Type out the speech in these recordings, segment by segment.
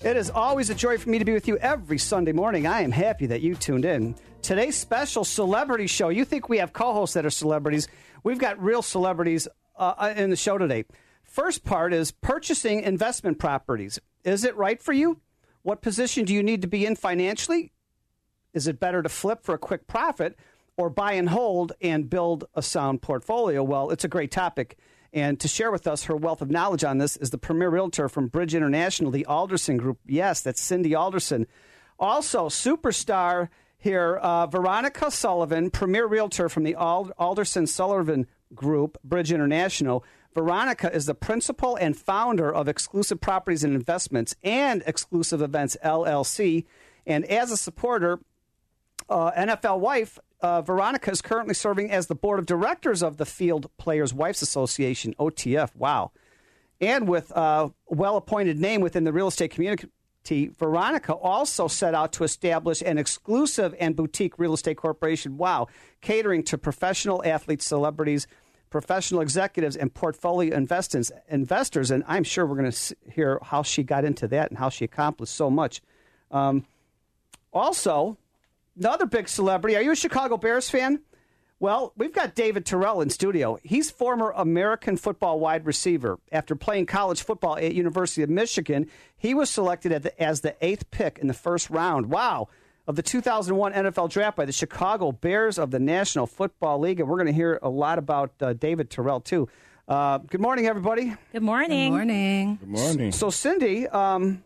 It is always a joy for me to be with you every Sunday morning. I am happy that you tuned in. Today's special celebrity show. You think we have co hosts that are celebrities? We've got real celebrities uh, in the show today. First part is purchasing investment properties. Is it right for you? What position do you need to be in financially? Is it better to flip for a quick profit or buy and hold and build a sound portfolio? Well, it's a great topic. And to share with us her wealth of knowledge on this is the premier realtor from Bridge International, the Alderson Group. Yes, that's Cindy Alderson. Also, superstar here, uh, Veronica Sullivan, premier realtor from the Alderson Sullivan Group, Bridge International. Veronica is the principal and founder of Exclusive Properties and Investments and Exclusive Events LLC. And as a supporter, uh, NFL wife, uh, Veronica is currently serving as the board of directors of the Field Players Wives Association, OTF. Wow. And with a well appointed name within the real estate community, Veronica also set out to establish an exclusive and boutique real estate corporation. Wow. Catering to professional athletes, celebrities, professional executives, and portfolio investors. investors. And I'm sure we're going to hear how she got into that and how she accomplished so much. Um, also, another big celebrity. Are you a Chicago Bears fan? Well, we've got David Terrell in studio. He's former American football wide receiver. After playing college football at University of Michigan, he was selected as the eighth pick in the first round. Wow. Of the 2001 NFL draft by the Chicago Bears of the National Football League. And we're going to hear a lot about uh, David Terrell, too. Uh, good morning, everybody. Good morning. Good morning. Good morning. So, Cindy, um,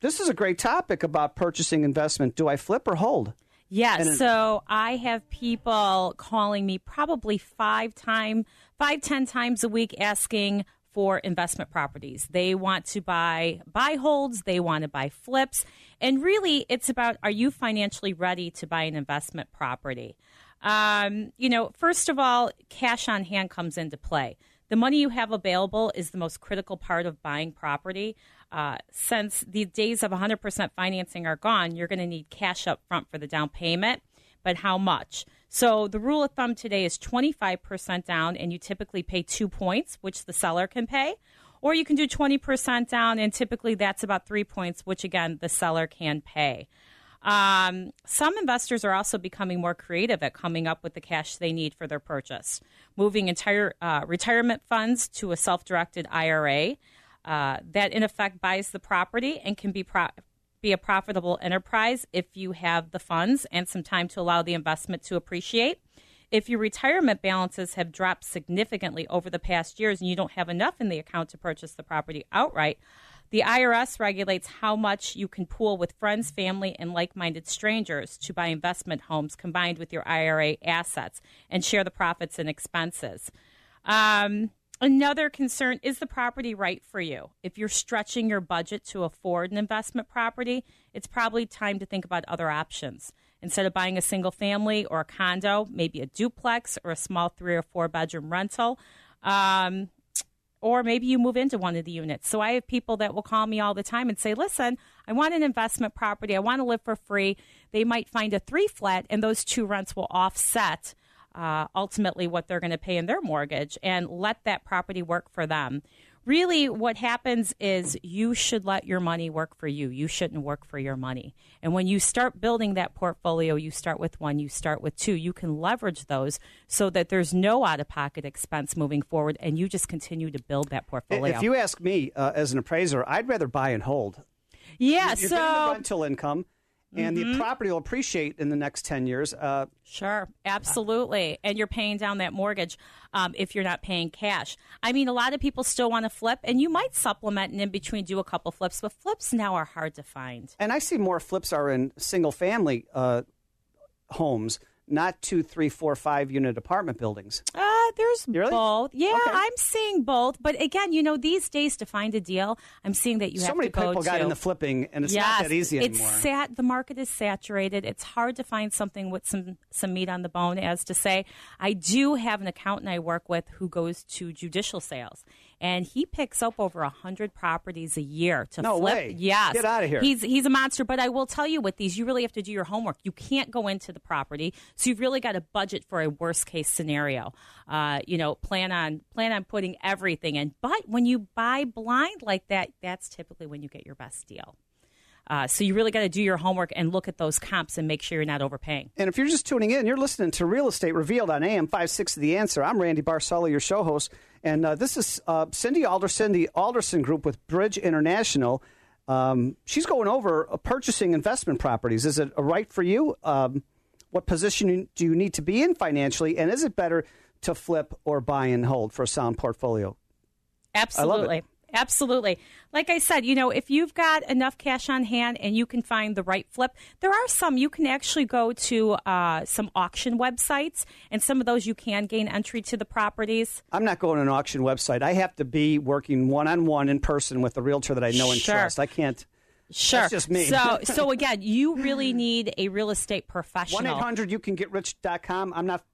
this is a great topic about purchasing investment. Do I flip or hold? Yes. so I have people calling me probably five time, five ten times a week asking for investment properties. They want to buy buy holds, they want to buy flips, and really it's about are you financially ready to buy an investment property? Um, you know, first of all, cash on hand comes into play. The money you have available is the most critical part of buying property. Uh, since the days of 100% financing are gone, you're going to need cash up front for the down payment. But how much? So the rule of thumb today is 25% down, and you typically pay two points, which the seller can pay. Or you can do 20% down, and typically that's about three points, which again, the seller can pay. Um, some investors are also becoming more creative at coming up with the cash they need for their purchase, moving entire uh, retirement funds to a self directed IRA uh, that in effect buys the property and can be pro- be a profitable enterprise if you have the funds and some time to allow the investment to appreciate. If your retirement balances have dropped significantly over the past years and you don't have enough in the account to purchase the property outright, the IRS regulates how much you can pool with friends, family, and like minded strangers to buy investment homes combined with your IRA assets and share the profits and expenses. Um, Another concern is the property right for you? If you're stretching your budget to afford an investment property, it's probably time to think about other options. Instead of buying a single family or a condo, maybe a duplex or a small three or four bedroom rental. Um, or maybe you move into one of the units. So I have people that will call me all the time and say, listen, I want an investment property. I want to live for free. They might find a three flat, and those two rents will offset uh, ultimately what they're going to pay in their mortgage and let that property work for them. Really, what happens is you should let your money work for you. You shouldn't work for your money. And when you start building that portfolio, you start with one, you start with two. You can leverage those so that there's no out of pocket expense moving forward and you just continue to build that portfolio. If you ask me uh, as an appraiser, I'd rather buy and hold. Yeah, you're so rental income and mm-hmm. the property will appreciate in the next 10 years. Uh, sure, absolutely. And you're paying down that mortgage um, if you're not paying cash. I mean, a lot of people still want to flip, and you might supplement and in between do a couple flips, but flips now are hard to find. And I see more flips are in single family uh, homes not two, three, four, five unit apartment buildings. Uh, there's Really? both. Yeah, Okay. I'm seeing both. But again, you know, these days to find a deal, I'm seeing that you so have many to people got to- into flipping, and it's yes, not that easy it's anymore. sat. The market is saturated. It's hard to find something with some some meat on the bone, as to say. I do have an accountant I work with who goes to judicial sales, and he picks up over a hundred properties a year to No flip. way. Yes, Get of here. He's he's a monster. But I will tell you, with these, you really have to do your homework. You can't go into the property, so you've really got to budget for a worst case scenario. Uh, you know, plan on plan on putting everything in. But when you buy blind like that, that's typically when you get your best deal. Uh, so you really got to do your homework and look at those comps and make sure you're not overpaying. And if you're just tuning in, you're listening to Real Estate Revealed on AM 560 The Answer. I'm Randy Barcella, your show host. And uh, this is uh, Cindy Alderson, the Alderson Group with Bridge International. Um, she's going over uh, purchasing investment properties. Is it a right for you? Um, what position do you need to be in financially? And is it better to flip or buy and hold for a sound portfolio? Absolutely. Absolutely. Like I said, you know, if you've got enough cash on hand and you can find the right flip, there are some you can actually go to uh, some auction websites, and some of those you can gain entry to the properties. I'm not going to an auction website. I have to be working one on one in person with a realtor that I know and Sure. trust. I can't. Sure. That's just me. So, so again, you really need a real estate professional. 1 800 you can get rich.com. I'm not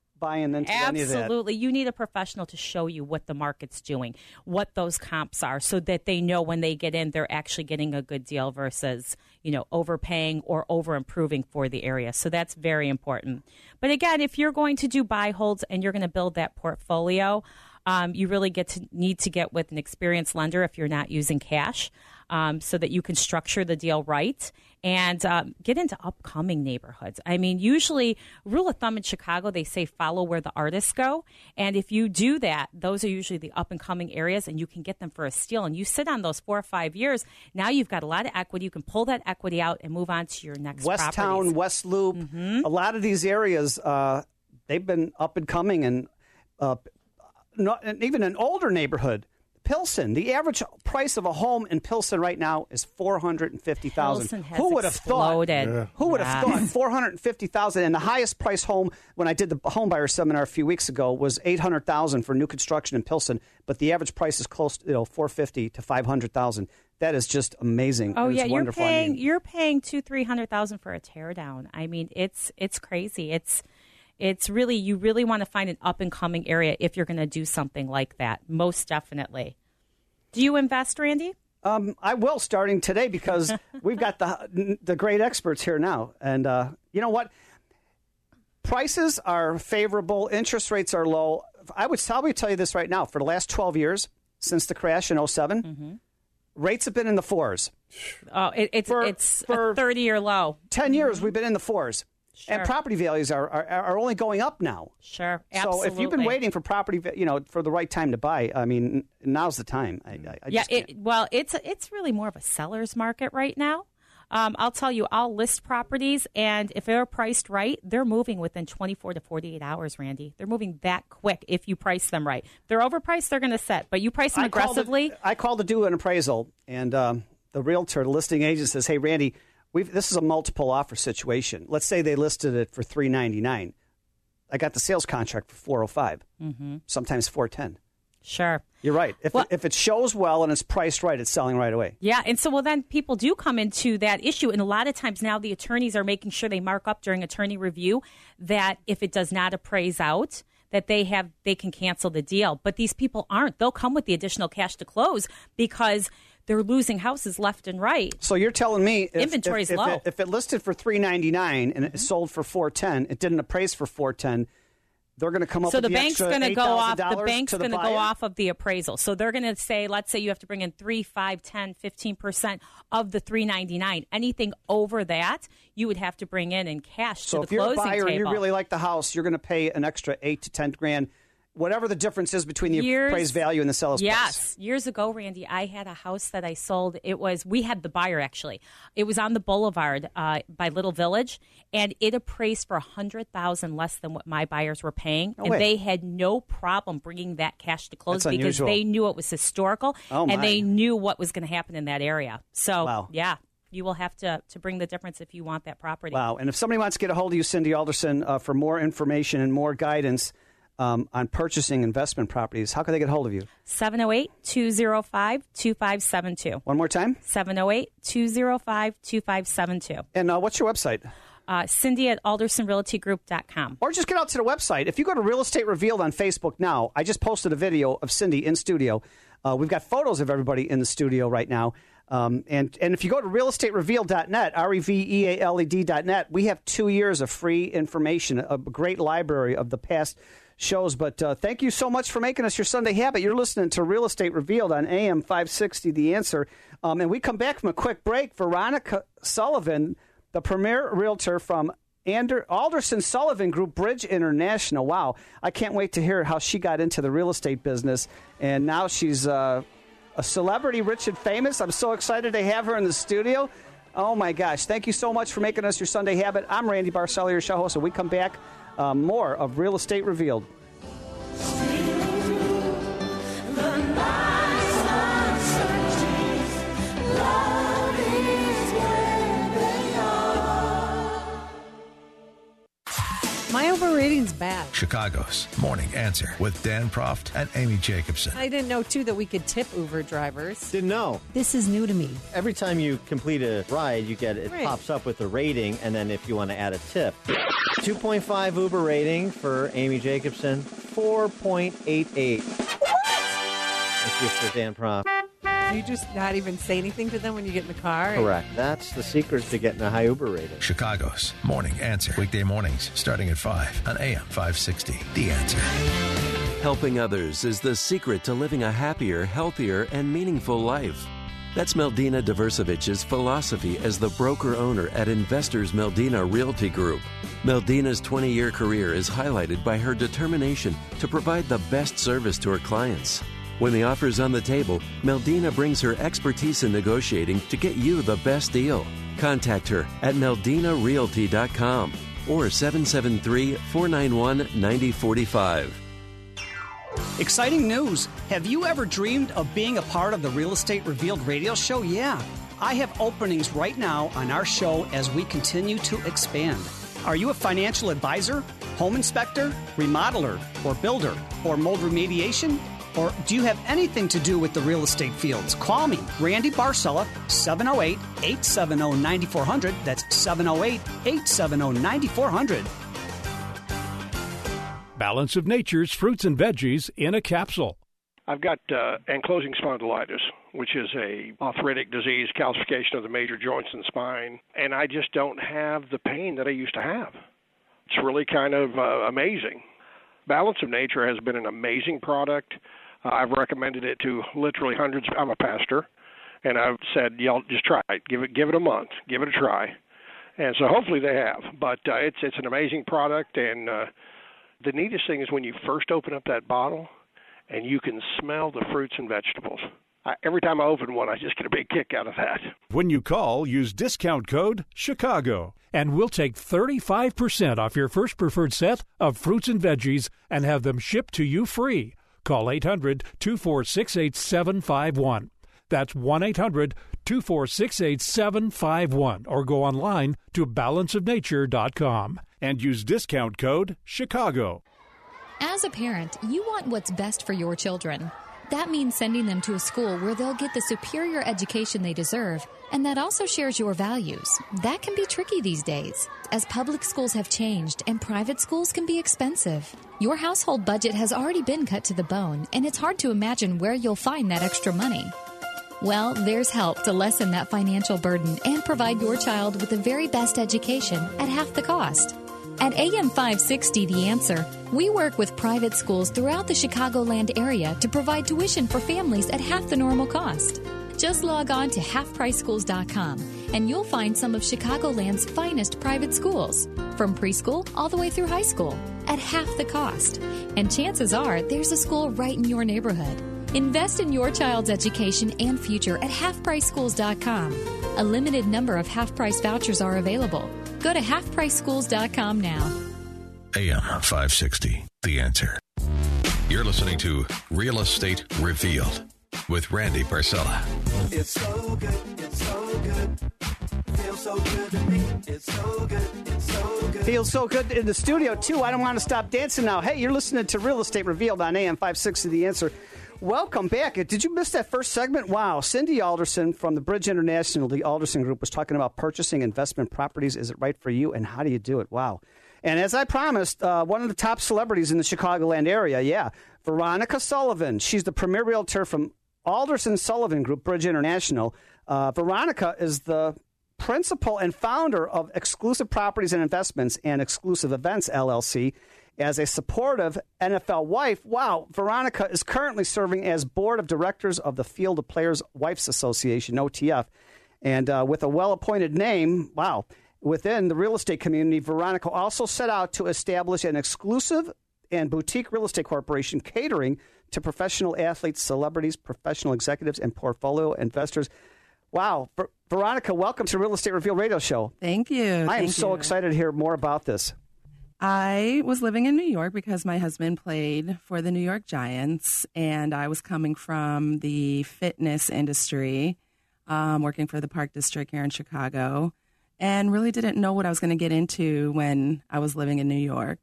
Absolutely. You need a professional to show you what the market's doing, what those comps are, so that they know when they get in, they're actually getting a good deal versus, you know, overpaying or over improving for the area. So that's very important. But again, if you're going to do buy holds and you're going to build that portfolio, um, you really get to need to get with an experienced lender if you're not using cash, um, so that you can structure the deal right and um, get into upcoming neighborhoods. I mean, usually rule of thumb in Chicago, they say follow where the artists go, and if you do that, those are usually the up and coming areas, and you can get them for a steal. And you sit on those four or five years. Now you've got a lot of equity. You can pull that equity out and move on to your next West properties. Mm-hmm. Town, West Loop, a lot of these areas, uh, they've been up and coming, and uh, not, and even an older neighborhood, Pilsen. The average price of a home in Pilsen right now is four hundred and fifty thousand. Who would have thought? exploded. Who would have Yes. thought four hundred and fifty thousand? And the highest price home when I did the home buyer seminar a few weeks ago was eight hundred thousand for new construction in Pilsen. But the average price is close, to, you know, four fifty to five hundred thousand. That is just amazing. Oh and yeah, it's you're wonderful. I paying mean- you're paying two three hundred thousand for a tear down. I mean, it's it's crazy. It's it's really you really want to find an up and coming area if you're going to do something like that. Most definitely. Do you invest, Randy? Um, I will starting today because we've got the the great experts here now, and uh, you know what? Prices are favorable, interest rates are low. I would probably tell you this right now: for the last twelve years since the crash in 7 Mm-hmm. rates have been in the fours. Oh, it, it's For- it's for- a thirty year low. 10 years we've been in the fours, and property values are, are are only going up now. Sure, So if you've been waiting for property, you know, for the right time to buy, I mean, now's the time. I, I, I yeah, just it, well, it's it's really more of a seller's market right now. Um, I'll tell you, I'll list properties, and if they're priced right, they're moving within 24 to 48 hours, Randy. They're moving that quick if you price them right. If they're overpriced, they're going to set, but you price them I called aggressively. To, I called to do an appraisal, and um, the realtor, the listing agent, says, "Hey, Randy, we've, this is a multiple offer situation. Let's say they listed it for three ninety nine. I got the sales contract for four hundred five. Mm-hmm. sometimes four ten. Sure. You're right. If Well- it, if it shows well and it's priced right, it's selling right away. Yeah, and so well then people do come into that issue, and a lot of times now the attorneys are making sure they mark up during attorney review that if it does not appraise out, that they have they can cancel the deal. But these people aren't. They'll come with the additional cash to close because they're losing houses left and right. So you're telling me if, Inventory's if, if low. It, if it listed for three ninety nine and it mm-hmm. sold for four ten, it didn't appraise for four ten. They're going to come up So with the, the, bank's going to go off. The bank's going to go off of the appraisal. So they're going to say, let's say you have to bring in three, five, 10, 15 percent of the three ninety nine. Anything over that, you would have to bring in in cash So to if the you're a buyer and table. you really like the house, you're going to pay an extra eight to ten grand, whatever the difference is between the Years- appraised value and the seller's price. Yes, years ago, Randy, I had a house that I sold. It was we had the buyer actually. It was on the boulevard uh, by Little Village, and it appraised for a hundred thousand less than what my buyers were paying, and way. they had no problem bringing that cash to close That's because unusual. they knew it was historical Oh, and they knew what was going to happen in that area. So, Wow. yeah. You will have to, to bring the difference if you want that property. Wow. And if somebody wants to get a hold of you, Cindy Alderson, uh, for more information and more guidance, um, on purchasing investment properties, how can they get hold of you? 708 205 2572. One more time. 708 205 2572. And uh, what's your website? Uh, Cindy at aldersonrealtygroup.com. Or just get out to the website. If you go to Real Estate Revealed on Facebook now, I just posted a video of Cindy in studio. Uh, we've got photos of everybody in the studio right now. Um, and, and if you go to realestaterevealed.net, R E V E A L E D.net, we have two years of free information, a great library of the past shows. But uh, thank you so much for making us your Sunday habit. You're listening to Real Estate Revealed on AM 560, The Answer. Um, and we come back from a quick break. Veronica Sullivan, the premier realtor from Ander- Alderson Sullivan Group Bridge International. Wow. I can't wait to hear how she got into the real estate business. And now she's uh, a celebrity, rich and famous. I'm so excited to have her in the studio. Oh my gosh. Thank you so much for making us your Sunday habit. I'm Randy Barcella, your show host, and we come back uh, more of Real Estate Revealed. My overrating's bad. Chicago's Morning Answer with Dan Proft and Amy Jacobson. I didn't know, too, that we could tip Uber drivers. Didn't know. This is new to me. Every time you complete a ride, you get it Right. pops up with a rating, and then if you want to add a tip, 2.5 Uber rating for Amy Jacobson, 4.88. Thank you for Dan Proft. Do you just not even say anything to them when you get in the car? Correct. That's the secret to getting a high Uber rating. Chicago's Morning Answer. Weekday mornings starting at 5 on AM 560. The Answer. Helping others is the secret to living a happier, healthier, and meaningful life. That's Meldina Diversevich's philosophy as the broker owner at Investors Meldina Realty Group. Meldina's 20 year career is highlighted by her determination to provide the best service to her clients. When the offer's on the table, Meldina brings her expertise in negotiating to get you the best deal. Contact her at meldinarealty.com or 773 491 9045. Exciting news! Have you ever dreamed of being a part of the Real Estate Revealed radio show? Yeah. I have openings right now on our show as we continue to expand. Are you a financial advisor, home inspector, remodeler, or builder, or mold remediation? Or do you have anything to do with the real estate fields? Call me, Randy Barcella, 708 870 9400. That's 708 870 9400. Balance of Nature's fruits and veggies in a capsule. I've got uh, ankylosing spondylitis, which is a arthritic disease, calcification of the major joints and spine, and I just don't have the pain that I used to have. It's really kind of uh, amazing. Balance of Nature has been an amazing product. Uh, I've recommended it to literally hundreds. I'm a pastor, and I've said, y'all just try it. Give it, give it a month. Give it a try. And so hopefully they have. But uh, it's it's an amazing product, and uh, the neatest thing is when you first open up that bottle and you can smell the fruits and vegetables. I, every time I open one, I just get a big kick out of that. When you call, use discount code CHICAGO, and we'll take 35% off your first preferred set of fruits and veggies and have them shipped to you free. Call 800 246 8751. That's 1 800 246 8751 or go online to balanceofnature.com and use discount code CHICAGO. As a parent, you want what's best for your children. That means sending them to a school where they'll get the superior education they deserve, and that also shares your values. That can be tricky these days, as public schools have changed and private schools can be expensive. Your household budget has already been cut to the bone, and it's hard to imagine where you'll find that extra money. Well, there's help to lessen that financial burden and provide your child with the very best education at half the cost. At AM 560 The Answer, we work with private schools throughout the Chicagoland area to provide tuition for families at half the normal cost. Just log on to halfpriceschools.com and you'll find some of Chicagoland's finest private schools, from preschool all the way through high school, at half the cost. And chances are there's a school right in your neighborhood. Invest in your child's education and future at halfpriceschools.com. A limited number of half price vouchers are available. Go to halfpriceschools.com now. AM 560. The Answer. You're listening to Real Estate Revealed with Randy Barcella. It's so good, it's so good. Feels so good to me. It's so good. It's so good. Feels so good in the studio, too. I don't want to stop dancing now. Hey, you're listening to Real Estate Revealed on AM 560 The Answer. Welcome back. Did you miss that first segment? Wow. Cindy Alderson from the Bridge International, the Alderson Group, was talking about purchasing investment properties. Is it right for you? And how do you do it? Wow. And as I promised, uh, one of the top celebrities in the Chicagoland area, yeah, Veronica Sullivan. She's the premier realtor from Alderson Sullivan Group, Bridge International. Uh, Veronica is the principal and founder of Exclusive Properties and Investments and Exclusive Events LLC. As a supportive NFL wife, wow, Veronica is currently serving as board of directors of the Field of Players Wives Association, OTF. And uh, with a well appointed name, wow, within the real estate community, Veronica also set out to establish an exclusive and boutique real estate corporation catering to professional athletes, celebrities, professional executives, and portfolio investors. Wow. Ver- Veronica, welcome to Real Estate Reveal Radio Show. Thank you. I am so you. excited to hear more about this. I was living in New York because my husband played for the New York Giants, and I was coming from the fitness industry, um, working for the Park District here in Chicago, and really didn't know what I was going to get into when I was living in New York.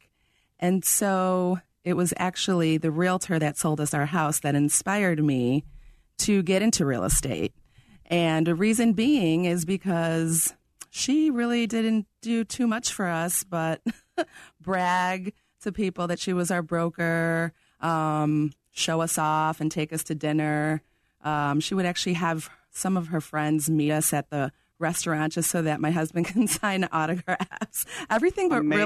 And so it was actually the realtor that sold us our house that inspired me to get into real estate. And the reason being is because she really didn't do too much for us, but brag to people that she was our broker, um, show us off, and take us to dinner. Um, she would actually have some of her friends meet us at the restaurant just so that my husband can sign autographs. Everything but Amazing.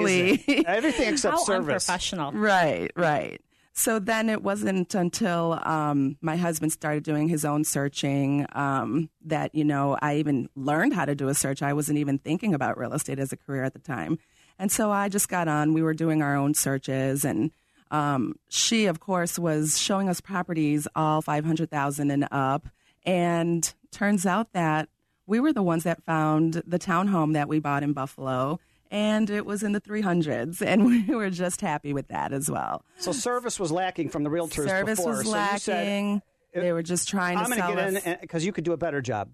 really Everything except How service. unprofessional. Right, right. So then it wasn't until um, my husband started doing his own searching um, that, you know, I even learned how to do a search. I wasn't even thinking about real estate as a career at the time. And so I just got on. We were doing our own searches. And um, she, of course, was showing us properties all 500000 and up. And turns out that we were the ones that found the townhome that we bought in Buffalo. And it was in the 300s. And we were just happy with that as well. So service was lacking from the realtors Service before. was so you said, lacking. they were just trying I'm to going to sell get us. in because you could do a better job.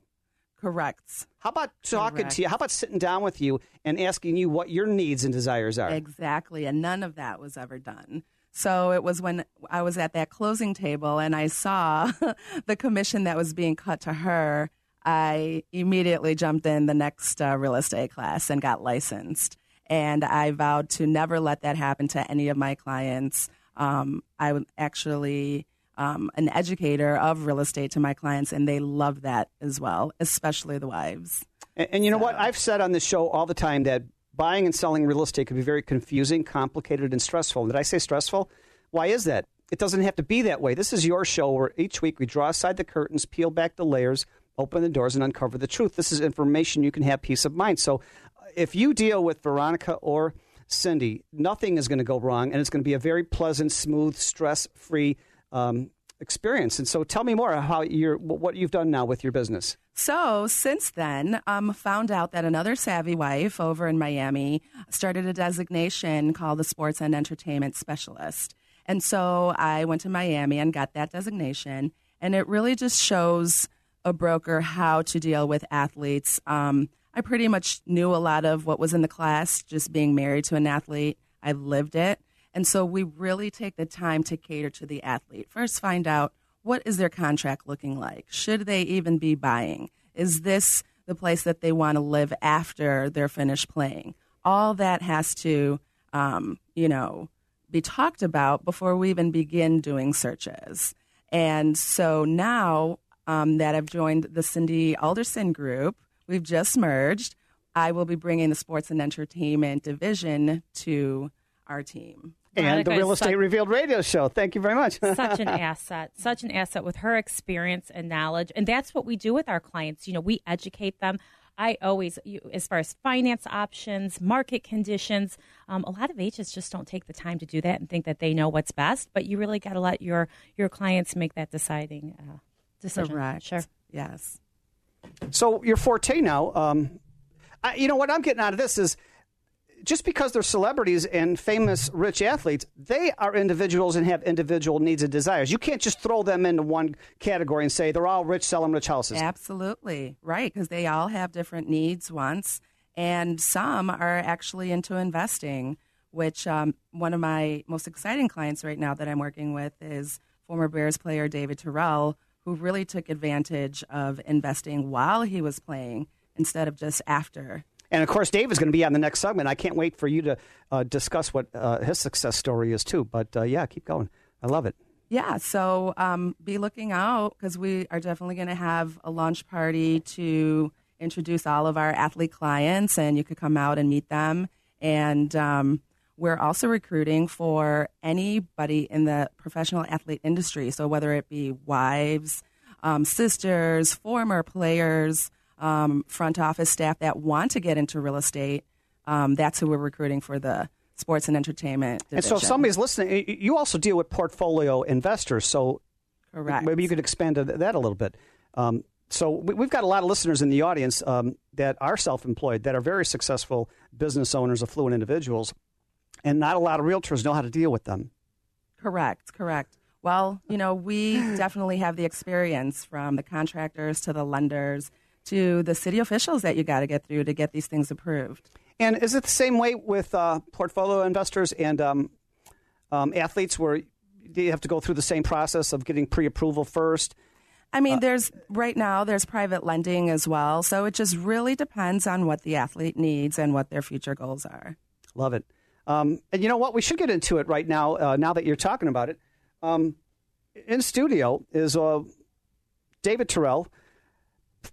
Correct. How about talking Correct. to you? How about sitting down with you and asking you what your needs and desires are? Exactly. And none of that was ever done. So it was when I was at that closing table and I saw the commission that was being cut to her. I immediately jumped in the next uh, real estate class and got licensed. And I vowed to never let that happen to any of my clients. Um, I was actually um, an educator of real estate to my clients, and they love that as well, especially the wives. And, and you know what? I've said on this show all the time that buying and selling real estate can be very confusing, complicated, and stressful. Did I say stressful? Why is that? It doesn't have to be that way. This is your show where each week we draw aside the curtains, peel back the layers, open the doors, and uncover the truth. This is information you can have peace of mind. So uh, if you deal with Veronica or Cindy, nothing is going to go wrong, and it's going to be a very pleasant, smooth, stress free um, experience. And so tell me more how you're, what you've done now with your business. So since then, um, found out that another savvy wife over in Miami started a designation called the Sports and Entertainment Specialist. And so I went to Miami and got that designation. And it really just shows a broker how to deal with athletes. Um, I pretty much knew a lot of what was in the class, just being married to an athlete. I lived it. And so we really take the time to cater to the athlete. First, find out what is their contract looking like? Should they even be buying? Is this the place that they want to live after they're finished playing? All that has to, um, you know, be talked about before we even begin doing searches. And so now um, that I've joined the Cindy Alderson group, we've just merged. I will be bringing the sports and entertainment division to our team. And the Real Estate such- Revealed radio show. Thank you very much. such an asset, such an asset with her experience and knowledge. And that's what we do with our clients. You know, we educate them. I always, you, as far as finance options, market conditions, um, a lot of agents just don't take the time to do that and think that they know what's best. But you really got to let your your clients make that deciding uh, decision. Correct. Sure. Yes. So your forte now, um, I, you know what I'm getting out of this is just because they're celebrities and famous rich athletes, they are individuals and have individual needs and desires. You can't just throw them into one category and say they're all rich, selling rich houses. Absolutely. Right. Because they all have different needs, wants, and some are actually into investing, which um, one of my most exciting clients right now that I'm working with is former Bears player David Terrell, who really took advantage of investing while he was playing instead of just after. And of course, Dave is going to be on the next segment. I can't wait for you to uh, discuss what uh, his success story is too. But uh, yeah, keep going. I love it. Yeah, so um, be looking out because we are definitely going to have a launch party to introduce all of our athlete clients, and you could come out and meet them. And um, we're also recruiting for anybody in the professional athlete industry. So whether it be wives, um, sisters, former players, um, front office staff that want to get into real estate, um, that's who we're recruiting for the sports and entertainment. And so, if somebody's listening, you also deal with portfolio investors. So, Correct. maybe you could expand to that a little bit. Um, so, we- we've got a lot of listeners in the audience um, that are self employed, that are very successful business owners, affluent individuals, and not a lot of realtors know how to deal with them. Correct, correct. Well, you know, we definitely have the experience from the contractors to the lenders to the city officials that you got to get through to get these things approved. And is it the same way with uh, portfolio investors and um, um, athletes, where you have to go through the same process of getting pre approval first? I mean, there's right now there's private lending as well, so it just really depends on what the athlete needs and what their future goals are. Love it. Um, and you know what? We should get into it right now. Uh, now that you're talking about it, um, in studio is uh, David Terrell,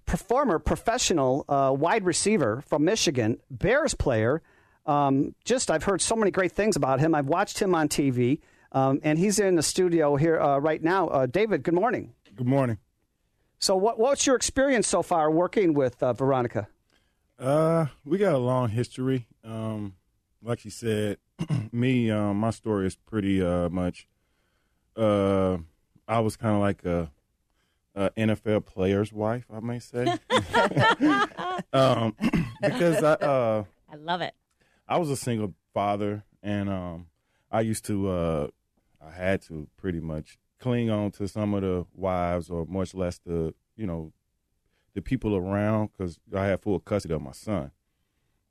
p- former professional uh, wide receiver from Michigan, Bears player. Um, just I've heard so many great things about him. I've watched him on TV, um, and he's in the studio here uh, right now. Uh, David, good morning. Good morning. So, what, what's your experience so far working with uh, Veronica? Uh, we got a long history. Um, like she said, me, um, my story is pretty uh, much. Uh, I was kind of like a, a NFL player's wife, I may say, um, because I uh, I love it. I was a single father, and um, I used to, uh, I had to pretty much cling on to some of the wives, or much less the, you know, the people around, because I had full custody of my son,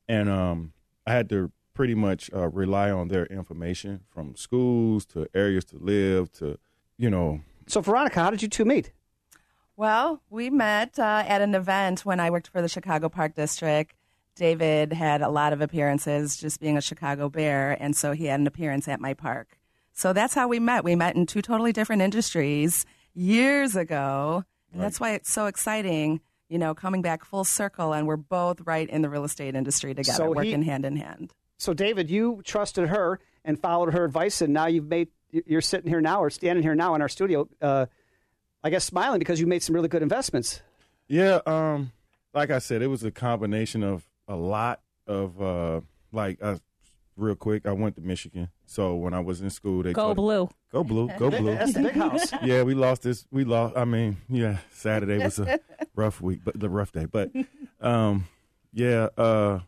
and um, I had to pretty much uh, rely on their information from schools to areas to live to, you know. So, Veronica, how did you two meet? Well, we met uh, at an event when I worked for the Chicago Park District. David had a lot of appearances just being a Chicago Bear, and so he had an appearance at my park. So that's how we met. We met in two totally different industries years ago. And that's why it's so exciting, you know, coming back full circle, and we're both right in the real estate industry together, So he- working hand in hand. So, David, you trusted her and followed her advice, and now you've made. You're sitting here now, or standing here now in our studio. Uh, I guess smiling because you made some really good investments. Yeah, um, like I said, it was a combination of a lot of uh, like uh, real quick. I went to Michigan, so when I was in school, they Go taught- blue. go blue, go blue. That's the big house. yeah, we lost this. We lost. I mean, yeah, Saturday was a rough week, but the rough day. But um, yeah, uh,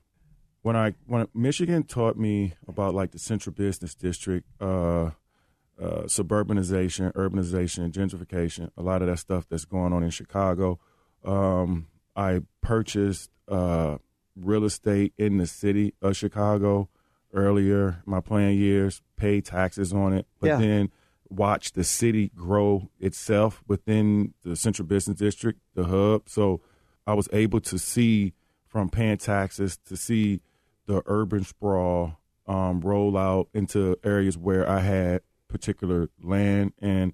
when I when Michigan taught me about like the central business district, uh, uh, suburbanization, urbanization, gentrification, a lot of that stuff that's going on in Chicago. Um, I purchased uh, real estate in the city of Chicago earlier my playing years, paid taxes on it, but Yeah. then watched the city grow itself within the central business district, the hub. So I was able to see from paying taxes to see the urban sprawl um, roll out into areas where I had particular land and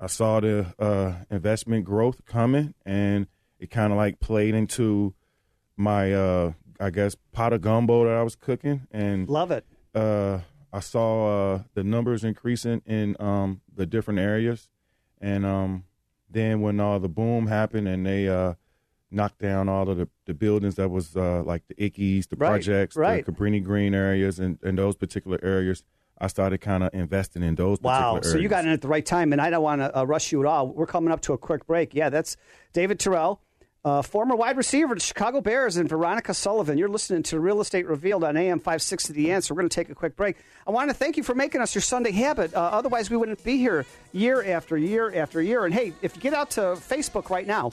I saw the uh, investment growth coming and it kind of like played into my uh, I guess pot of gumbo that I was cooking and love it. Uh, I saw uh, the numbers increasing in um, the different areas, and um, then when all the boom happened and they uh, knocked down all of the, the buildings that was uh, like the Ickes, the Right, projects, right. the Cabrini Green areas, and, and those particular areas, I started kind of investing in those Wow. particular So you got in at the right time, and I don't want to uh, rush you at all. We're coming up to a quick break. Yeah, that's David Terrell. Uh, former wide receiver to Chicago Bears and Veronica Sullivan. You're listening to Real Estate Revealed on AM 560 The Answer. We're going to take a quick break. I want to thank you for making us your Sunday habit. Uh, otherwise, we wouldn't be here year after year after year. And hey, if you get out to Facebook right now,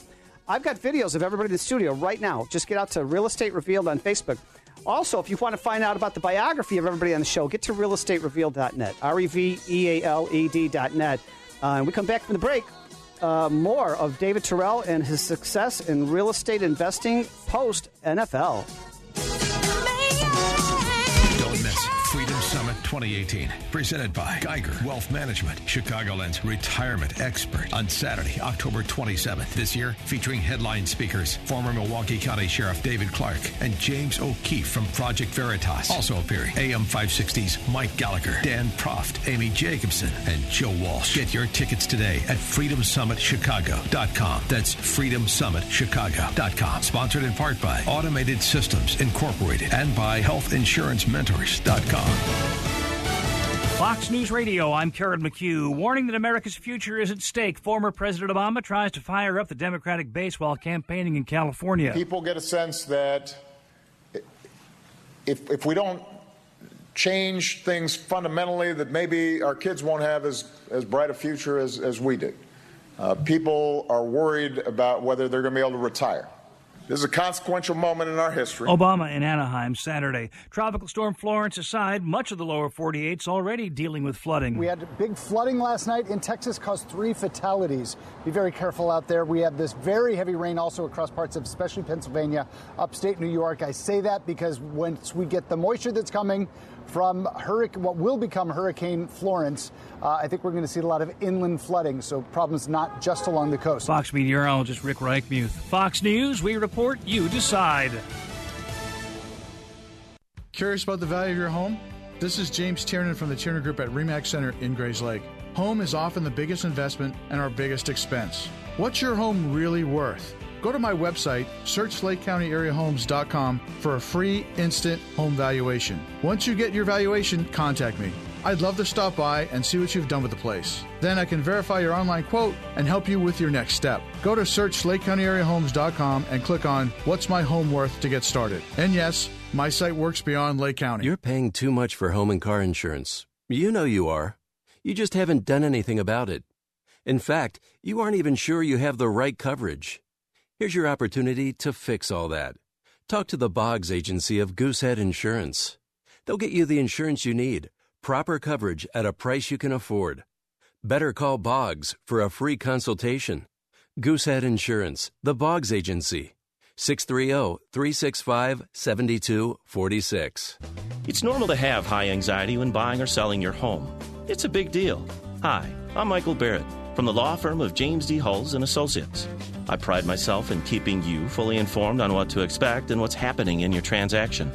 I've got videos of everybody in the studio right now. Just get out to Real Estate Revealed on Facebook. Also, if you want to find out about the biography of everybody on the show, get to realestaterevealed.net, R E V E A L E D.net. Uh, and we come back from the break uh, more of David Terrell and his success in real estate investing post NFL. 2018, presented by Geiger Wealth Management, Chicagoland's retirement expert, on Saturday, October 27th. This year, featuring headline speakers former Milwaukee County Sheriff David Clarke and James O'Keefe from Project Veritas. Also appearing AM 560's Mike Gallagher, Dan Proft, Amy Jacobson, and Joe Walsh. Get your tickets today at freedomsummitchicago.com. That's freedomsummitchicago.com. Sponsored in part by Automated Systems Incorporated and by healthinsurancementors.com. Fox News Radio, I'm Karen McHugh. Warning that America's future is at stake. Former President Obama tries to fire up the Democratic base while campaigning in California. People get a sense that if, if we don't change things fundamentally, that maybe our kids won't have as, as bright a future as, as we did. Uh, people are worried about whether they're going to be able to retire. This is a consequential moment in our history. Obama in Anaheim Saturday. Tropical storm Florence aside, much of the lower 48 is already dealing with flooding. We had big flooding last night in Texas, caused three fatalities. Be very careful out there. We have this very heavy rain also across parts of, especially Pennsylvania, upstate New York. I say that because once we get the moisture that's coming from hurricane, what will become Hurricane Florence, uh, I think we're going to see a lot of inland flooding. So problems not just along the coast. Fox meteorologist Rick Reichmuth. Fox News, we report, you decide. Curious about the value of your home? This is James Tiernan from the Tiernan Group at REMAX Center in Grayslake. Home is often the biggest investment and our biggest expense. What's your home really worth? Go to my website, searchLakeCountyAreaHomes.com for a free instant home valuation. Once you get your valuation, contact me. I'd love to stop by and see what you've done with the place. Then I can verify your online quote and help you with your next step. Go to searchLakeCountyAreaHomes.com and click on What's My Home Worth to get started. And yes, my site works beyond Lake County. You're paying too much for home and car insurance. You know you are. You just haven't done anything about it. In fact, you aren't even sure you have the right coverage. Here's your opportunity to fix all that. Talk to the Boggs Agency of Goosehead Insurance. They'll get you the insurance you need, proper coverage at a price you can afford. Better call Boggs for a free consultation. Goosehead Insurance, the Boggs Agency. 630 365 7246. It's normal to have high anxiety when buying or selling your home. It's a big deal. Hi, I'm Michael Barrett from the law firm of James D. Hulls and Associates. I pride myself in keeping you fully informed on what to expect and what's happening in your transaction.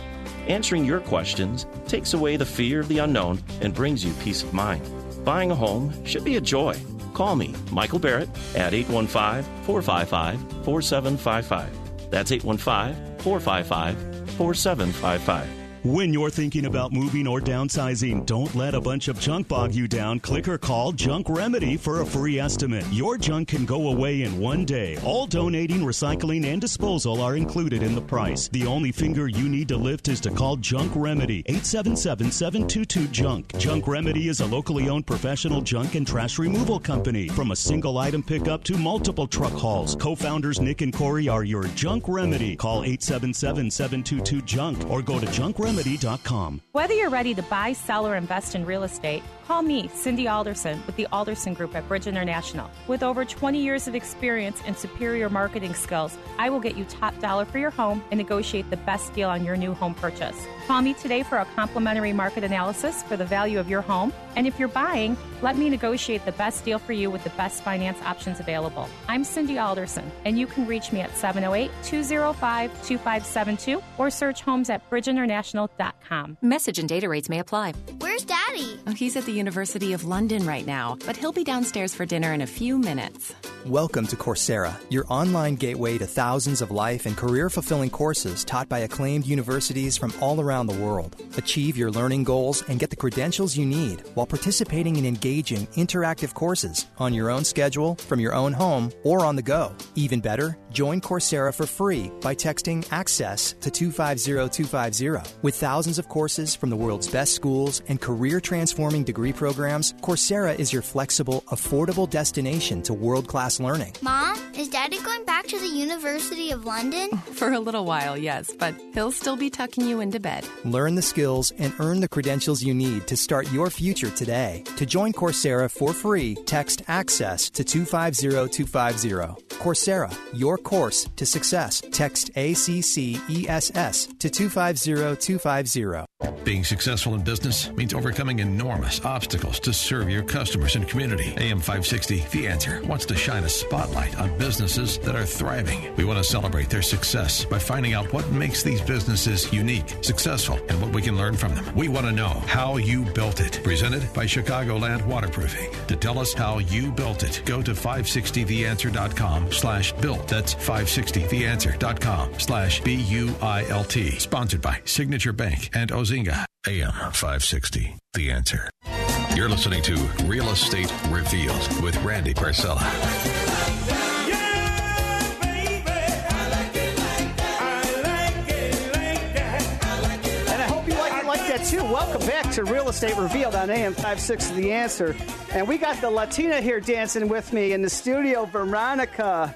Answering your questions takes away the fear of the unknown and brings you peace of mind. Buying a home should be a joy. Call me, Michael Barrett, at 815 455 4755. That's 815 455 4755. When you're thinking about moving or downsizing, don't let a bunch of junk bog you down. Click or call Junk Remedy for a free estimate. Your junk can go away in one day. All donating, recycling, and disposal are included in the price. The only finger you need to lift is to call Junk Remedy 877-722-JUNK. Junk Remedy is a locally owned professional junk and trash removal company. From a single item pickup to multiple truck hauls, co-founders Nick and Corey are your Junk Remedy. Call 877-722-JUNK or go to Whether you're ready to buy, sell, or invest in real estate, call me, Cindy Alderson, with the Alderson Group at Bridge International. With over 20 years of experience and superior marketing skills, I will get you top dollar for your home and negotiate the best deal on your new home purchase. Call me today for a complimentary market analysis for the value of your home. And if you're buying, let me negotiate the best deal for you with the best finance options available. I'm Cindy Alderson, and you can reach me at 708 205 2572 or search homes at bridgeinternational.com. Message and data rates may apply. Where's Daddy? Oh, he's at the University of London right now, but he'll be downstairs for dinner in a few minutes. Welcome to Coursera, your online gateway to thousands of life and career fulfilling courses taught by acclaimed universities from all around the world. Achieve your learning goals and get the credentials you need while participating in engaging, interactive courses on your own schedule, from your own home, or on the go. Even better, join Coursera for free by texting ACCESS to 250250. With thousands of courses from the world's best schools and career transforming degree programs, Coursera is your flexible, affordable destination to world class learning. Mom, is Daddy going back to the University of London? For a little while, yes, but he'll still be tucking you into bed. Learn the skills and earn the credentials you need to start your future today. To join Coursera for free, text ACCESS to 250250. Coursera, your course to success. Text ACCESS to 250250. Being successful in business means overcoming enormous obstacles to serve your customers and community. AM 560, The Answer, wants to shine a spotlight on businesses that are thriving. We want to celebrate their success by finding out what makes these businesses unique, successful, and what we can learn from them. We want to know how you built it. Presented by Chicagoland Waterproofing. To tell us how you built it, go to 560theanswer.com slash built. That's 560theanswer.com slash B-U-I-L-T. Sponsored by Signature Bank and Ozinga. AM 560. The Answer. You're listening to Real Estate Revealed with Randy Barcella. And I hope you like like that too. Welcome back to Real Estate Revealed on AM 56 The Answer. And we got the Latina here dancing with me in the studio, Veronica.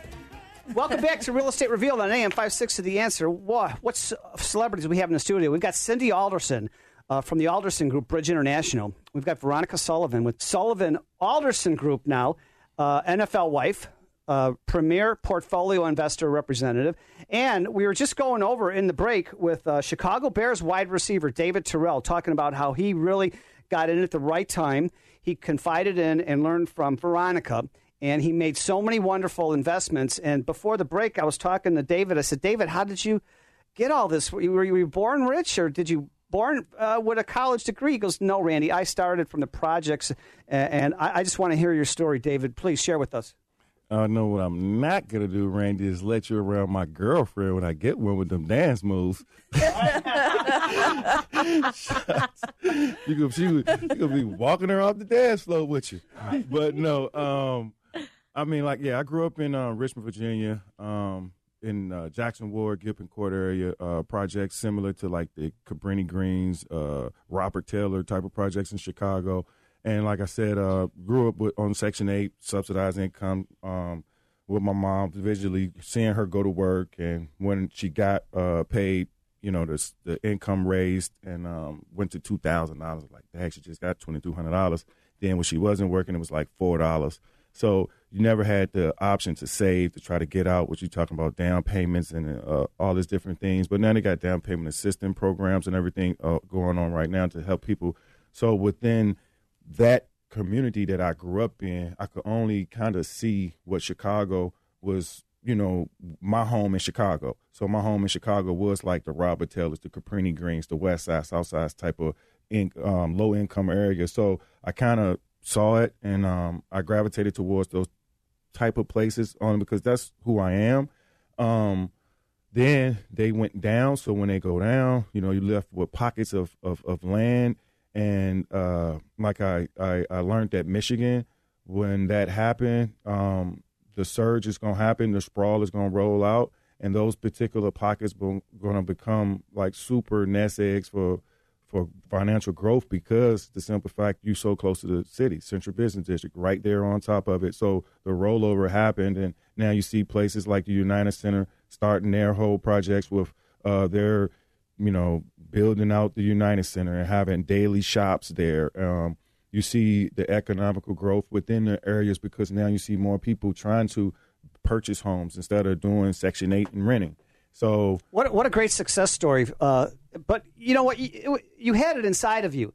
Welcome back to Real Estate Revealed on AM 56 The Answer. What, what ce- celebrities we have in the studio? We've got Cindy Alderson uh, from the Alderson Group, Bridge International. We've got Veronica Sullivan with Sullivan Alderson Group now, uh, NFL wife, uh, premier portfolio investor representative. And we were just going over in the break with uh, Chicago Bears wide receiver David Terrell, talking about how he really got in at the right time. He confided in and learned from Veronica, and he made so many wonderful investments. And before the break, I was talking to David. I said, David, how did you get all this? Were you, were you born rich, or did you born uh, with a college degree? He goes, No, Randy, I started from the projects, and, and I, I just want to hear your story, David. Please share with us. I know what I'm not gonna do, Randy, is let you around my girlfriend when I get one with them dance moves. you gonna she, you gonna be walking her off the dance floor with you. But no, um, I mean, like, yeah, I grew up in uh, Richmond, Virginia, um, in uh, Jackson Ward, Gilpin Court area. Uh, projects similar to like the Cabrini Greens, uh, Robert Taylor type of projects in Chicago. And like I said, uh, grew up with, on Section Eight, subsidized income. Um, with my mom, visually seeing her go to work, and when she got uh, paid, you know, the the income raised and um, went to two thousand dollars. Like, dang, she just got twenty two hundred dollars. Then when she wasn't working, it was like four dollars. So you never had the option to save to try to get out. What you're talking about down payments and uh, all these different things. But now they got down payment assistance programs and everything uh, going on right now to help people. So within that community that I grew up in, I could only kind of see what Chicago was, you know, my home in Chicago. So my home in Chicago was like the Robert Taylors, the Cabrini Greens, the West Side, South Side type of in, um, low income area. So I kind of saw it and um, I gravitated towards those type of places only because that's who I am. Um, then they went down. So when they go down, you know, you left with pockets of, of, of land and uh, like I, I, I learned at Michigan, when that happened, um, the surge is going to happen, the sprawl is going to roll out, and those particular pockets are going to become like super nest eggs for for financial growth because the simple fact you're so close to the city, central business district, right there on top of it. So the rollover happened, and now you see places like the United Center starting their whole projects with uh, their, you know, building out the United Center and having daily shops there. Um, you see the economical growth within the areas because now you see more people trying to purchase homes instead of doing Section 8 and renting. So What what a great success story! Uh, but you know what? You, you had it inside of you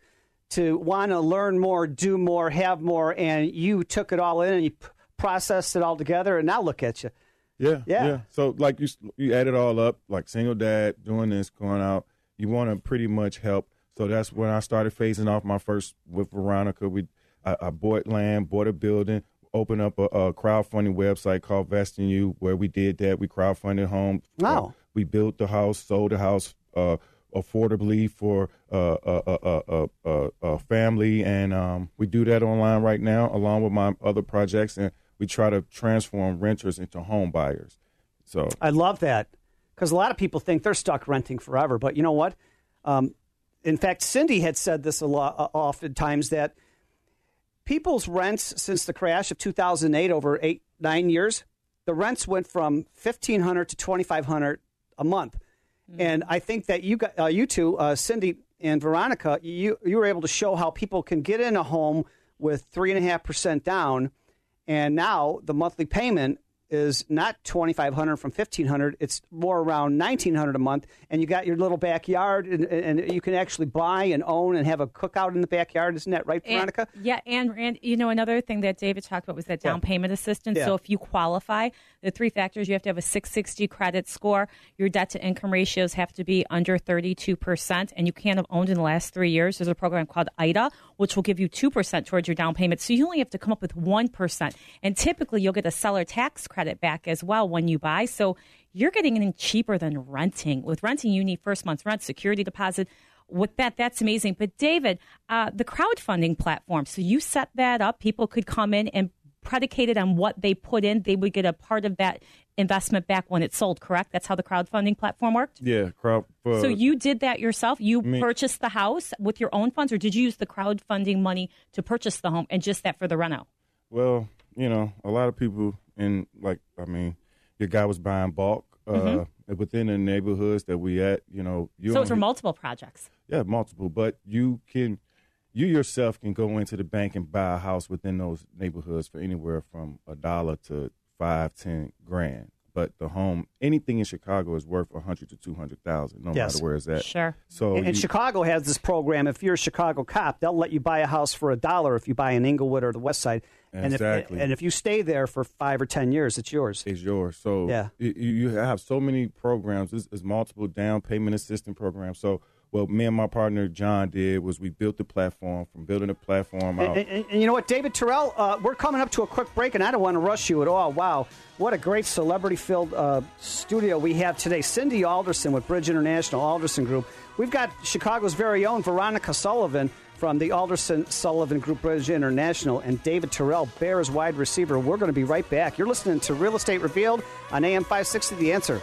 to want to learn more, do more, have more, and you took it all in and you p- processed it all together. And now look at you. Yeah, Yeah. So like you you add it all up, like single dad doing this, going out. You want to pretty much help. So that's when I started phasing off my first with Veronica. We I, I bought land, bought a building, opened up a, a crowdfunding website called Vesting You, where we did that. We crowdfunded home. Wow. Uh, we built the house, sold the house uh, affordably for uh, a, a, a, a family, and um, we do that online right now, along with my other projects, and we try to transform renters into home buyers. So I love that because a lot of people think they're stuck renting forever. But you know what? Um, in fact, Cindy had said this a lot, uh, oftentimes that people's rents since the crash of 2008 over eight nine years, the rents went from 1500 to 2500 a month. And I think that you got, uh, you two, uh, Cindy and Veronica, you you were able to show how people can get in a home with three and a half percent down, and now the monthly payment is not twenty five hundred from fifteen hundred. It's more around nineteen hundred a month, and you got your little backyard, and, and you can actually buy and own and have a cookout in the backyard. Isn't that right, And- Veronica? yeah, and, and you know another thing that David talked about was that down Yeah. payment assistance. Yeah. So if you qualify, the three factors you have to have a 660 credit score. Your debt to income ratios have to be under 32 percent, and you can't have owned in the last three years. There's a program called IDA, which will give you two percent towards your down payment. So you only have to come up with one percent, and typically you'll get a seller tax credit back as well when you buy. So you're getting anything cheaper than renting. With renting, you need first month's rent, security deposit with that that's amazing but david uh, the crowdfunding platform so you set that up people could come in and predicated on what they put in they would get a part of that investment back when it's sold correct that's how the crowdfunding platform worked yeah, crowd. For, so you did that yourself you Me- purchased the house with your own funds or did you use the crowdfunding money to purchase the home and just that for the reno Well, you know, a lot of people in like I mean, your guy was buying bulk uh, Mhm. within the neighborhoods that we at. You know, you so it's for multiple projects yeah, multiple, but you can. You yourself can go into the bank and buy a house within those neighborhoods for anywhere from a dollar to five, ten grand. But the home, anything in Chicago is worth a hundred to two hundred thousand, no Yes. matter where it's at. Sure. So and, and you- Chicago has this program. If you're a Chicago cop, they'll let you buy a house for a dollar if you buy in Englewood or the West Side. And Exactly. if, and if you stay there for five or ten years, it's yours. It's yours. So Yeah. you, you have so many programs. There's, there's multiple down payment assistance programs. So what me and my partner John did was we built the platform. From building the platform out, And, and- and you know what, David Terrell, uh, we're coming up to a quick break, and I don't want to rush you at all. Wow, what a great celebrity-filled uh, studio we have today. Cindy Alderson with Bridge International Alderson Group. We've got Chicago's very own Veronica Sullivan from the Alderson Sullivan Group Bridge International, and David Terrell, Bears wide receiver. We're going to be right back. You're listening to Real Estate Revealed on AM 560. The Answer.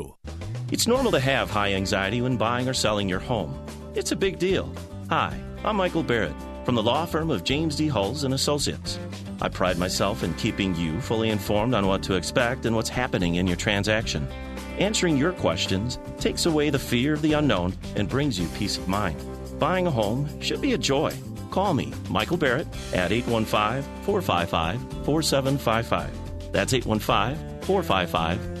It's normal to have high anxiety when buying or selling your home. It's a big deal. Hi, I'm Michael Barrett from the law firm of James D. Hulls and Associates. I pride myself in keeping you fully informed on what to expect and what's happening in your transaction. Answering your questions takes away the fear of the unknown and brings you peace of mind. Buying a home should be a joy. Call me, Michael Barrett, at 815 455 4755. That's 815 455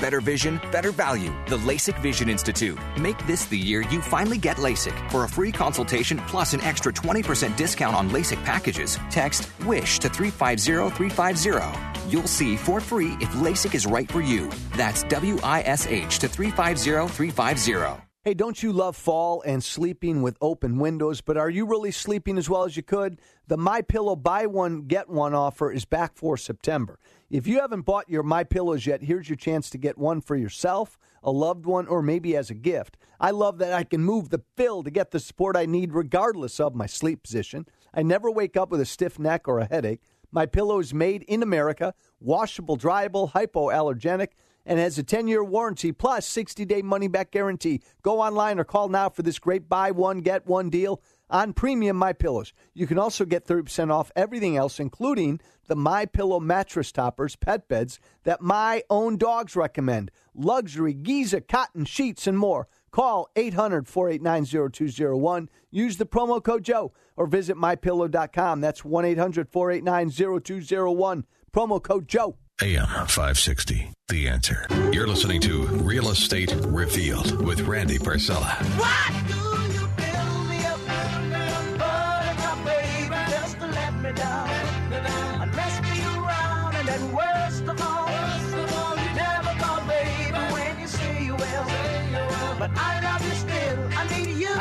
Better vision, better value. The LASIK Vision Institute. Make this the year you finally get LASIK. For a free consultation plus an extra 20% discount on LASIK packages, text WISH to 350350. You'll see for free if LASIK is right for you. That's W I S H to 350350. Hey, don't you love fall and sleeping with open windows, but are you really sleeping as well as you could? The My Pillow buy one get one offer is back for September. If you haven't bought your My Pillows yet, here's your chance to get one for yourself, a loved one, or maybe as a gift. I love that I can move the fill to get the support I need regardless of my sleep position. I never wake up with a stiff neck or a headache. My Pillow is made in America, washable, dryable, hypoallergenic and has a 10 year warranty plus 60 day money back guarantee. Go online or call now for this great buy one, get one deal on premium My Pillows. You can also get 30% off everything else, including the My Pillow mattress toppers, pet beds that my own dogs recommend, luxury Giza cotton sheets, and more. Call 800 489 0201. Use the promo code Joe or visit mypillow.com. That's 1 800 489 0201. Promo code Joe. AM 560. The answer. You're listening to Real Estate Revealed with Randy Barcella. What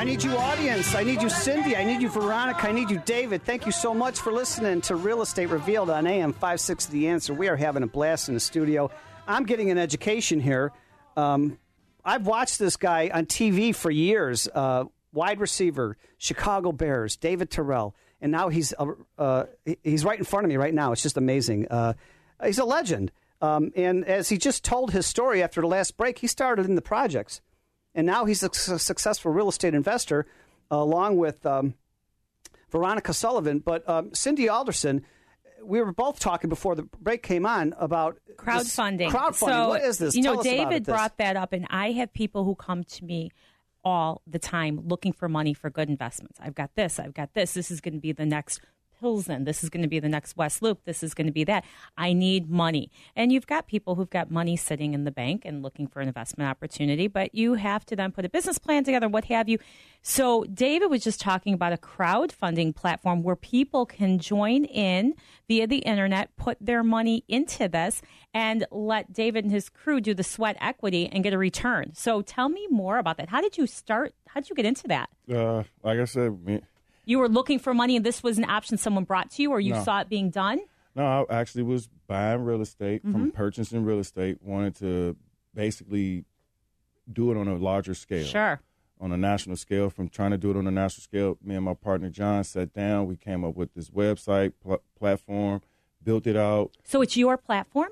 need you. I need you, audience. I need you, Cindy. I need you, Veronica. I need you, David. Thank you so much for listening to Real Estate Revealed on AM 560 The Answer. We are having a blast in the studio. I'm getting an education here. Um, I've watched this guy on TV for years. Uh, wide receiver, Chicago Bears, David Terrell, and now he's uh, uh, he's right in front of me right now. It's just amazing. Uh, he's a legend. Um, and as he just told his story after the last break, he started in the projects, and now he's a su- successful real estate investor, along with um, Veronica Sullivan. But um, Cindy Alderson, we were both talking before the break came on about crowdfunding. Crowdfunding. So, what is this? You know, Tell about David it, brought that up, and I have people who come to me all the time looking for money for good investments. I've got this. I've got this. This is going to be the next Pilsen. This is going to be the next West Loop. This is going to be that. I need money. And you've got people who've got money sitting in the bank and looking for an investment opportunity, but you have to then put a business plan together, what have you. So David was just talking about a crowdfunding platform where people can join in via the internet, put their money into this, and let David and his crew do the sweat equity and get a return. So tell me more about that. How did you start? How did you get into that? Uh, like I said, me, You were looking for money, and this was an option someone brought to you, or you No. saw it being done? No, I actually was buying real estate from Mhm. purchasing real estate. Wanted to basically do it on a larger scale. Sure. On a national scale. From trying to do it on a national scale, me and my partner John sat down. We came up with this website pl- platform, built it out. So it's your platform.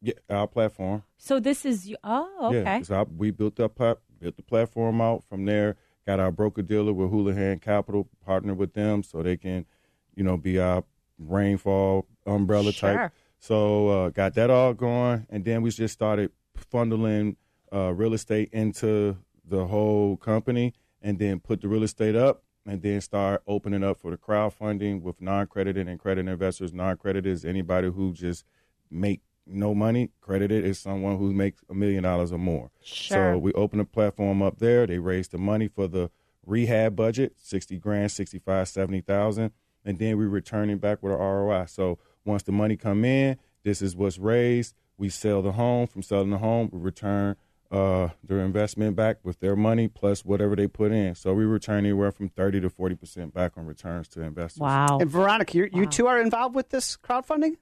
Yeah, our platform. So this is oh okay. Yeah, 'cause I, we built up built the platform out. From there, got our broker dealer with Houlihan Capital, partnered with them so they can, you know, be our rainfall umbrella Sure. type. So uh, got that all going, and then we just started funneling uh, real estate into the whole company, and then put the real estate up, and then start opening up for the crowdfunding with non-credited and credit investors. Non-credited is anybody who just make no money. Credited is someone who makes a million dollars or more. Sure. So we opened a platform up there. They raised the money for the rehab budget, 60 grand, 65, 70,000. And then we returning back with an ROI. So once the money come in, this is what's raised. We sell the home. From selling the home, we return uh, their investment back with their money plus whatever they put in. So we return anywhere from 30 to 40% back on returns to investors. Wow. And Veronica, you you two are involved with this crowdfunding?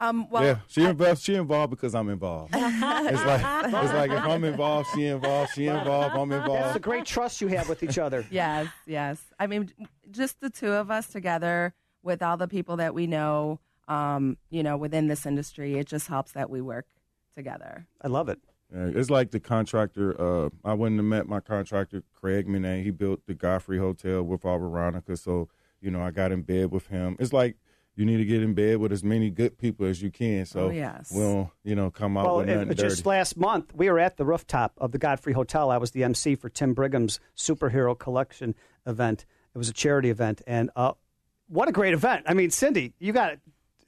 Um, well, yeah, she involved. She involved because I'm involved. it's like it's like if I'm involved, she involved. She involved. I'm involved. That's involved. the great trust you have with each other. yes, yes. I mean, just the two of us together with all the people that we know, um, you know, within this industry, it just helps that we work together. I love it. Yeah, it's like the contractor. Uh, I wouldn't have met my contractor, Craig Minet. He built the Godfrey Hotel with our Veronica. So, you know, I got in bed with him. It's like you need to get in bed with as many good people as you can. So Oh, yes. we'll, you know, come out Well, with it- nothing just dirty. last month, we were at the rooftop of the Godfrey Hotel. I was the MC for Tim Brigham's Superhero Collection event. It was a charity event, and uh, what a great event! I mean, Cindy, you got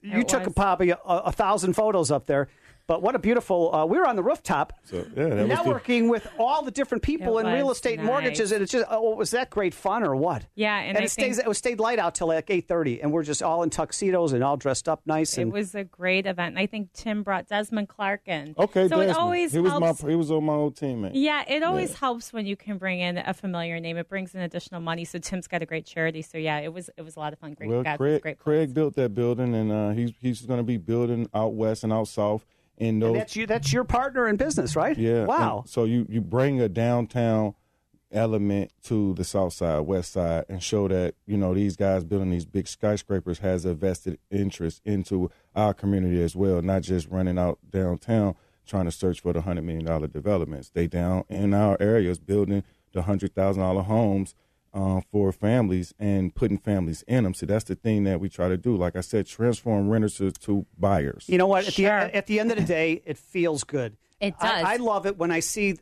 you It took was. probably a, a thousand photos up there. But what a beautiful! Uh, we were on the rooftop, So yeah, that the- networking with all the different people It in real estate nice. mortgages, and it's just oh, was that great fun or what? Yeah, and and it stays think- it stayed light out till like eight thirty, and we're just all in tuxedos and all dressed up nice. It And was a great event. And I think Tim brought Desmond Clark in. Okay, so it Desmond. always he was helps. my he was on my old teammate. Yeah, it always helps when you can bring in a familiar name. It brings in additional money. So Tim's got a great charity. So yeah, it was it was a lot of fun. Great well, guys, Craig, great. Craig built that building, and uh, he's he's going to be building out west and out south. And those, and that's you. That's your partner in business, right? yeah. Wow. and so you you bring a downtown element to the south side, west side, and show that you know these guys building these big skyscrapers has a vested interest into our community as well, not just running out downtown trying to search for the hundred million dollar developments. They down in our areas building the hundred thousand dollar homes uh, for families and putting families in them. So that's the thing that we try to do. Like I said, transform renters to, to buyers. You know what? At, the, at the end of the day, it feels good. It I, does. I love it when I see.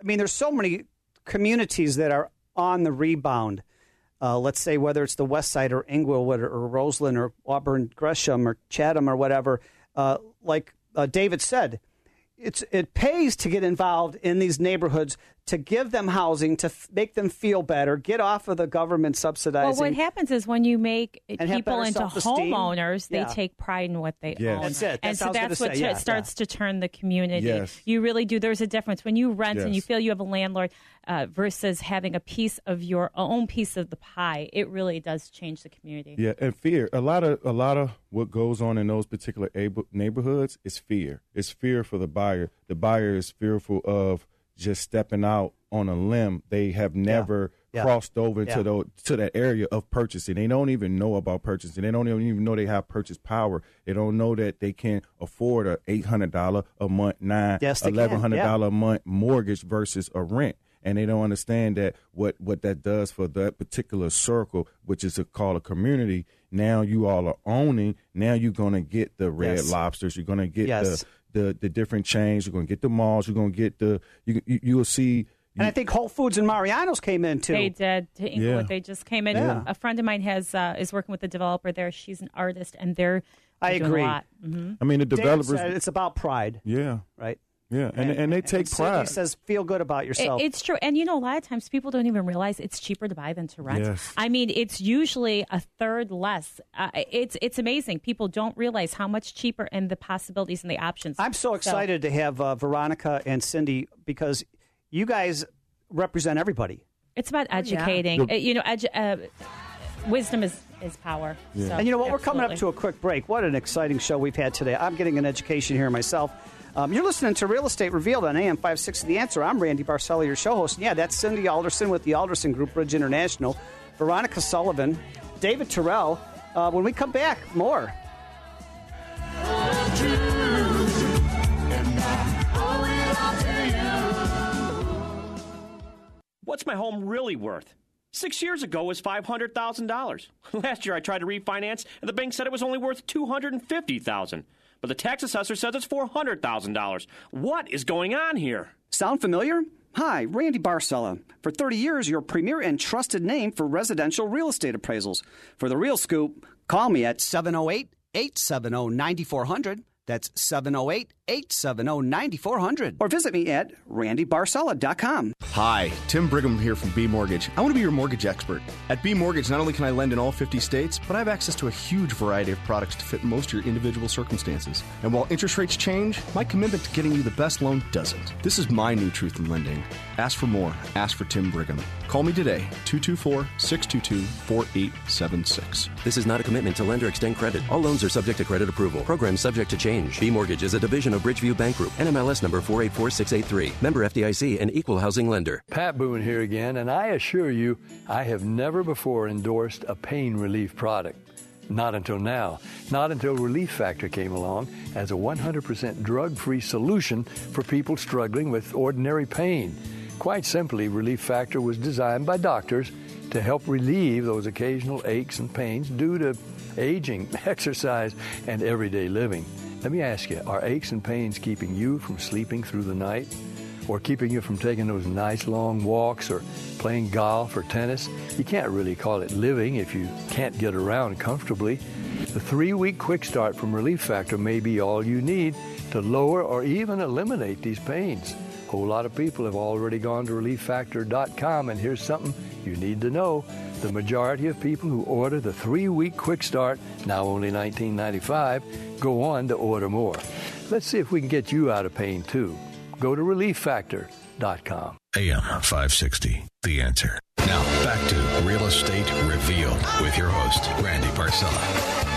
I mean, there's so many communities that are on the rebound. Uh, let's say whether it's the West Side or Englewood or, or Roseland or Auburn Gresham or Chatham or whatever. Uh, like uh, David said, it's it pays to get involved in these neighborhoods to give them housing to f- make them feel better, get off of the government subsidizing. Well, what happens is when you make have people into self-esteem. homeowners, they Yeah. take pride in what they Yes. own. That's it. and That's so what that's what say. t- Yeah, starts to turn the community. Yes. You really do. There's a difference when you rent and you feel you have a landlord uh, versus having a piece of your own piece of the pie. It really does change the community. Yeah, and fear. A lot of a lot of what goes on in those particular abo- neighborhoods is fear. It's fear for the buyer. The buyer is fearful of just stepping out on a limb. They have never Yeah. crossed over Yeah. the, to that area of purchasing. They don't even know about purchasing. They don't even know they have purchase power. They don't know that they can afford a eight hundred dollar a month, nine, Yes, eleven hundred dollar a month mortgage versus a rent and they don't understand that what what that does for that particular circle, which is a, called a community. Now you all are owning. Now you're gonna get the red Yes. lobsters. You're gonna get Yes. the, the the different chains. You're gonna get the malls. You're gonna get the you you, you will see. and I think Whole Foods and Mariano's came in too. They did to Englewood. Yeah. They just came in. Yeah. A friend of mine has uh, is working with the developer there. She's an artist, and they're, I doing agree. A lot. hmm I mean, the David developers. said it's about pride, yeah, right? Yeah, and and, they take Cindy pride. says feel good about It, yourself. it's true, and you know, a lot of times people don't even realize it's cheaper to buy than to rent. Yes. I mean, it's usually a third less. Uh, it's it's amazing. People don't realize how much cheaper and the possibilities and the options. I'm so excited to have uh, Veronica and Cindy because you guys represent everybody. It's about educating. Uh, you know, edu- uh, wisdom is is power. So, and you know what? We're coming up to a quick break. What an exciting show we've had today. I'm getting an education here myself. Um, you're listening to Real Estate Revealed on AM 560 The Answer. I'm Randy Barcella, your show host. And yeah, that's Cindy Alderson with the Alderson Group Bridge International, Veronica Sullivan, David Terrell. Uh, when we come back, more. What's my home really worth? Six years ago it was $500,000. Last year I tried to refinance and the bank said it was only worth $250,000. But the tax assessor says it's $400,000. What is going on here? Sound familiar? Hi, Randy Barcella. For 30 years, your premier and trusted name for residential real estate appraisals. For the real scoop, call me at 708 870 9400. That's 708 870 9400. Or visit me at randybarcella.com. Hi, Tim Brigham here from B Mortgage. I want to be your mortgage expert. At B Mortgage, not only can I lend in all 50 states, but I have access to a huge variety of products to fit most of your individual circumstances. And while interest rates change, my commitment to getting you the best loan doesn't. This is my new truth in lending. Ask for more. Ask for Tim Brigham. Call me today, 224 622 4876. This is not a commitment to lend or extend credit. All loans are subject to credit approval. Program subject to change. B Mortgage is a division of Bridgeview Bank Group. NMLS number 484683. Member FDIC and equal housing lender. Pat Boone here again, and I assure you, I have never before endorsed a pain relief product. Not until now. Not until Relief Factor came along as a 100% drug free solution for people struggling with ordinary pain. Quite simply, Relief Factor was designed by doctors to help relieve those occasional aches and pains due to aging, exercise, and everyday living. Let me ask you are aches and pains keeping you from sleeping through the night? Or keeping you from taking those nice long walks or playing golf or tennis? You can't really call it living if you can't get around comfortably. The three week quick start from Relief Factor may be all you need to lower or even eliminate these pains. A whole lot of people have already gone to relieffactor.com, and here's something you need to know. The majority of people who order the three week quick start, now only $19.95, go on to order more. Let's see if we can get you out of pain too. Go to relieffactor.com. AM 560, The Answer. Now, back to Real Estate Revealed with your host, Randy Barcella.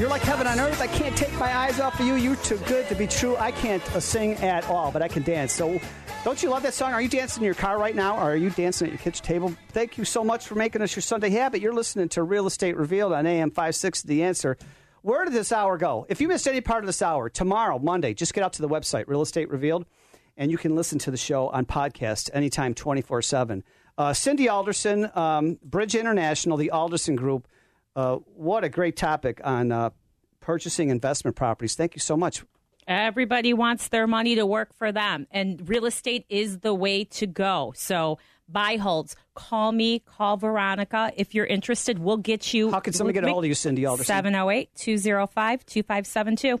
You're like heaven on earth. I can't take my eyes off of you. You're too good to be true. I can't uh, sing at all, but I can dance. So, don't you love that song? Are you dancing in your car right now, or are you dancing at your kitchen table? Thank you so much for making us your Sunday habit. You're listening to Real Estate Revealed on AM 56. The answer. Where did this hour go? If you missed any part of this hour, tomorrow, Monday, just get out to the website, Real Estate Revealed, and you can listen to the show on podcast anytime, 24 7. Uh, Cindy Alderson, um, Bridge International, the Alderson Group. Uh, what a great topic on uh, purchasing investment properties. Thank you so much. Everybody wants their money to work for them, and real estate is the way to go. So, buy holds. Call me, call Veronica. If you're interested, we'll get you. How can somebody get a hold of you, Cindy Alderson? 708 205 2572.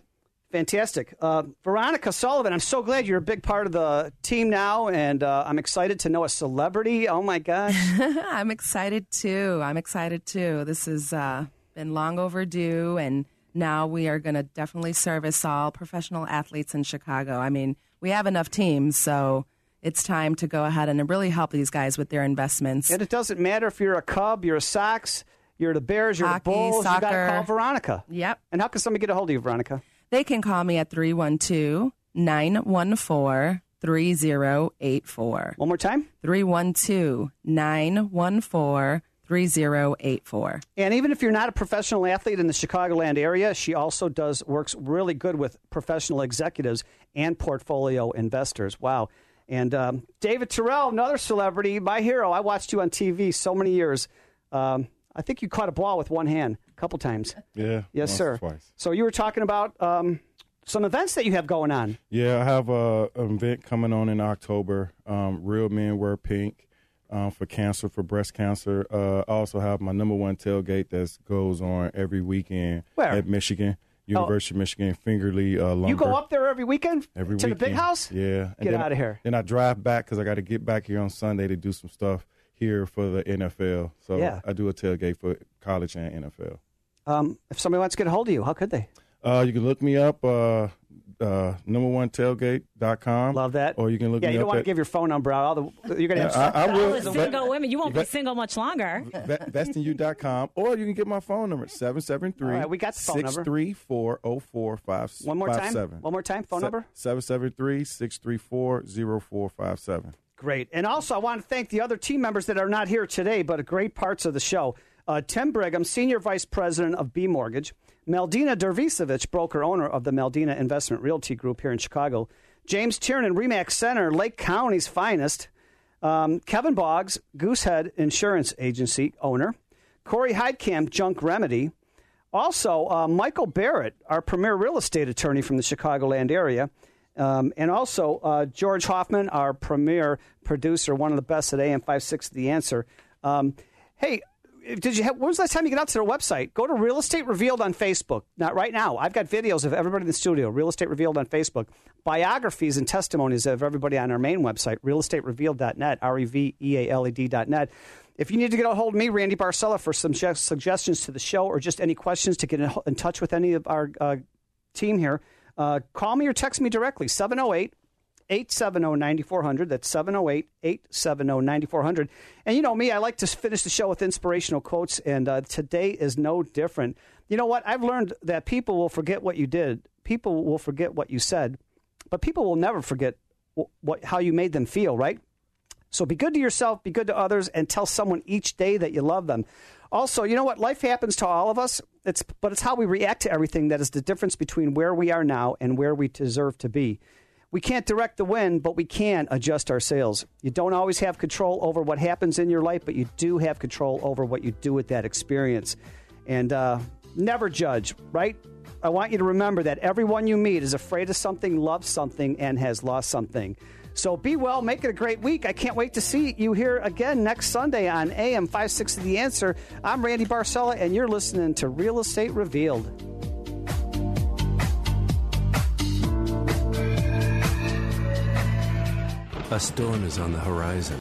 Fantastic. Uh, Veronica Sullivan, I'm so glad you're a big part of the team now, and uh, I'm excited to know a celebrity. Oh, my gosh. I'm excited too. I'm excited too. This has uh, been long overdue, and now we are going to definitely service all professional athletes in Chicago. I mean, we have enough teams, so it's time to go ahead and really help these guys with their investments. And it doesn't matter if you're a Cub, you're a Sox, you're the Bears, you're Hockey, the Bulls. You got to soccer. call Veronica. Yep. And how can somebody get a hold of you, Veronica? They can call me at 312 914 3084. One more time 312 914 3084. And even if you're not a professional athlete in the Chicagoland area, she also does works really good with professional executives and portfolio investors. Wow. And um, David Terrell, another celebrity, my hero. I watched you on TV so many years. Um, I think you caught a ball with one hand couple times. Yeah. Yes, sir. Twice. So you were talking about um, some events that you have going on. Yeah, I have a an event coming on in October. Um, Real Men Wear Pink um, for cancer, for breast cancer. Uh, I also have my number one tailgate that goes on every weekend Where? at Michigan, University of Michigan, Fingerle uh, Lumber. You go up there every weekend every to weekend. the big house? Yeah. Get out of here. Then I drive back because I got to get back here on Sunday to do some stuff here for the NFL. So Yeah. I do a tailgate for college and NFL. Um, if somebody wants to get a hold of you, how could they? Uh, you can look me up, uh, uh, number one tailgate.com. Love that. Or you can look Yeah, me you don't want to give your phone number out. All the, you're going to Yeah, have I- I will. All the single women, you won't be single much longer. vestyou.com or you can get my phone number 773 All right, we got the phone number. 634 0457 One more time. One more time. Phone number. 773 634 0457 Great. And also, I want to thank the other team members that are not here today, but great parts of the show. Uh, Tim Brigham, Senior Vice President of B Mortgage. Meldina Dervisevich, broker owner of the Meldina Investment Realty Group here in Chicago. James Tiernan, Remax Center, Lake County's finest. Um, Kevin Boggs, Goosehead Insurance Agency owner. Corey Heidkamp, Junk Remedy. Also, uh, Michael Barrett, our premier real estate attorney from the Chicagoland area. Um, and also, uh, George Hoffman, our premier producer, one of the best at AM 56 The Answer. Um, hey, did you have, when was the last time you got out to their website? Go to Real Estate Revealed on Facebook. Not right now. I've got videos of everybody in the studio, Real Estate Revealed on Facebook, biographies and testimonies of everybody on our main website, realestaterevealed.net, R E V E A L E D.net. If you need to get a hold of me, Randy Barcella, for some suggestions to the show or just any questions to get in, touch with any of our uh, team here, uh, call me or text me directly, 708 870 9400. That's 708 870 9400. And you know me, I like to finish the show with inspirational quotes, and uh, today is no different. You know what? I've learned that people will forget what you did, people will forget what you said, but people will never forget what, how you made them feel, right? So be good to yourself, be good to others, and tell someone each day that you love them. Also, you know what? Life happens to all of us. It's but it's how we react to everything that is the difference between where we are now and where we deserve to be. We can't direct the wind, but we can adjust our sails. You don't always have control over what happens in your life, but you do have control over what you do with that experience. And uh, never judge, right? I want you to remember that everyone you meet is afraid of something, loves something, and has lost something. So be well, make it a great week. I can't wait to see you here again next Sunday on AM 560 The Answer. I'm Randy Barcella, and you're listening to Real Estate Revealed. A storm is on the horizon.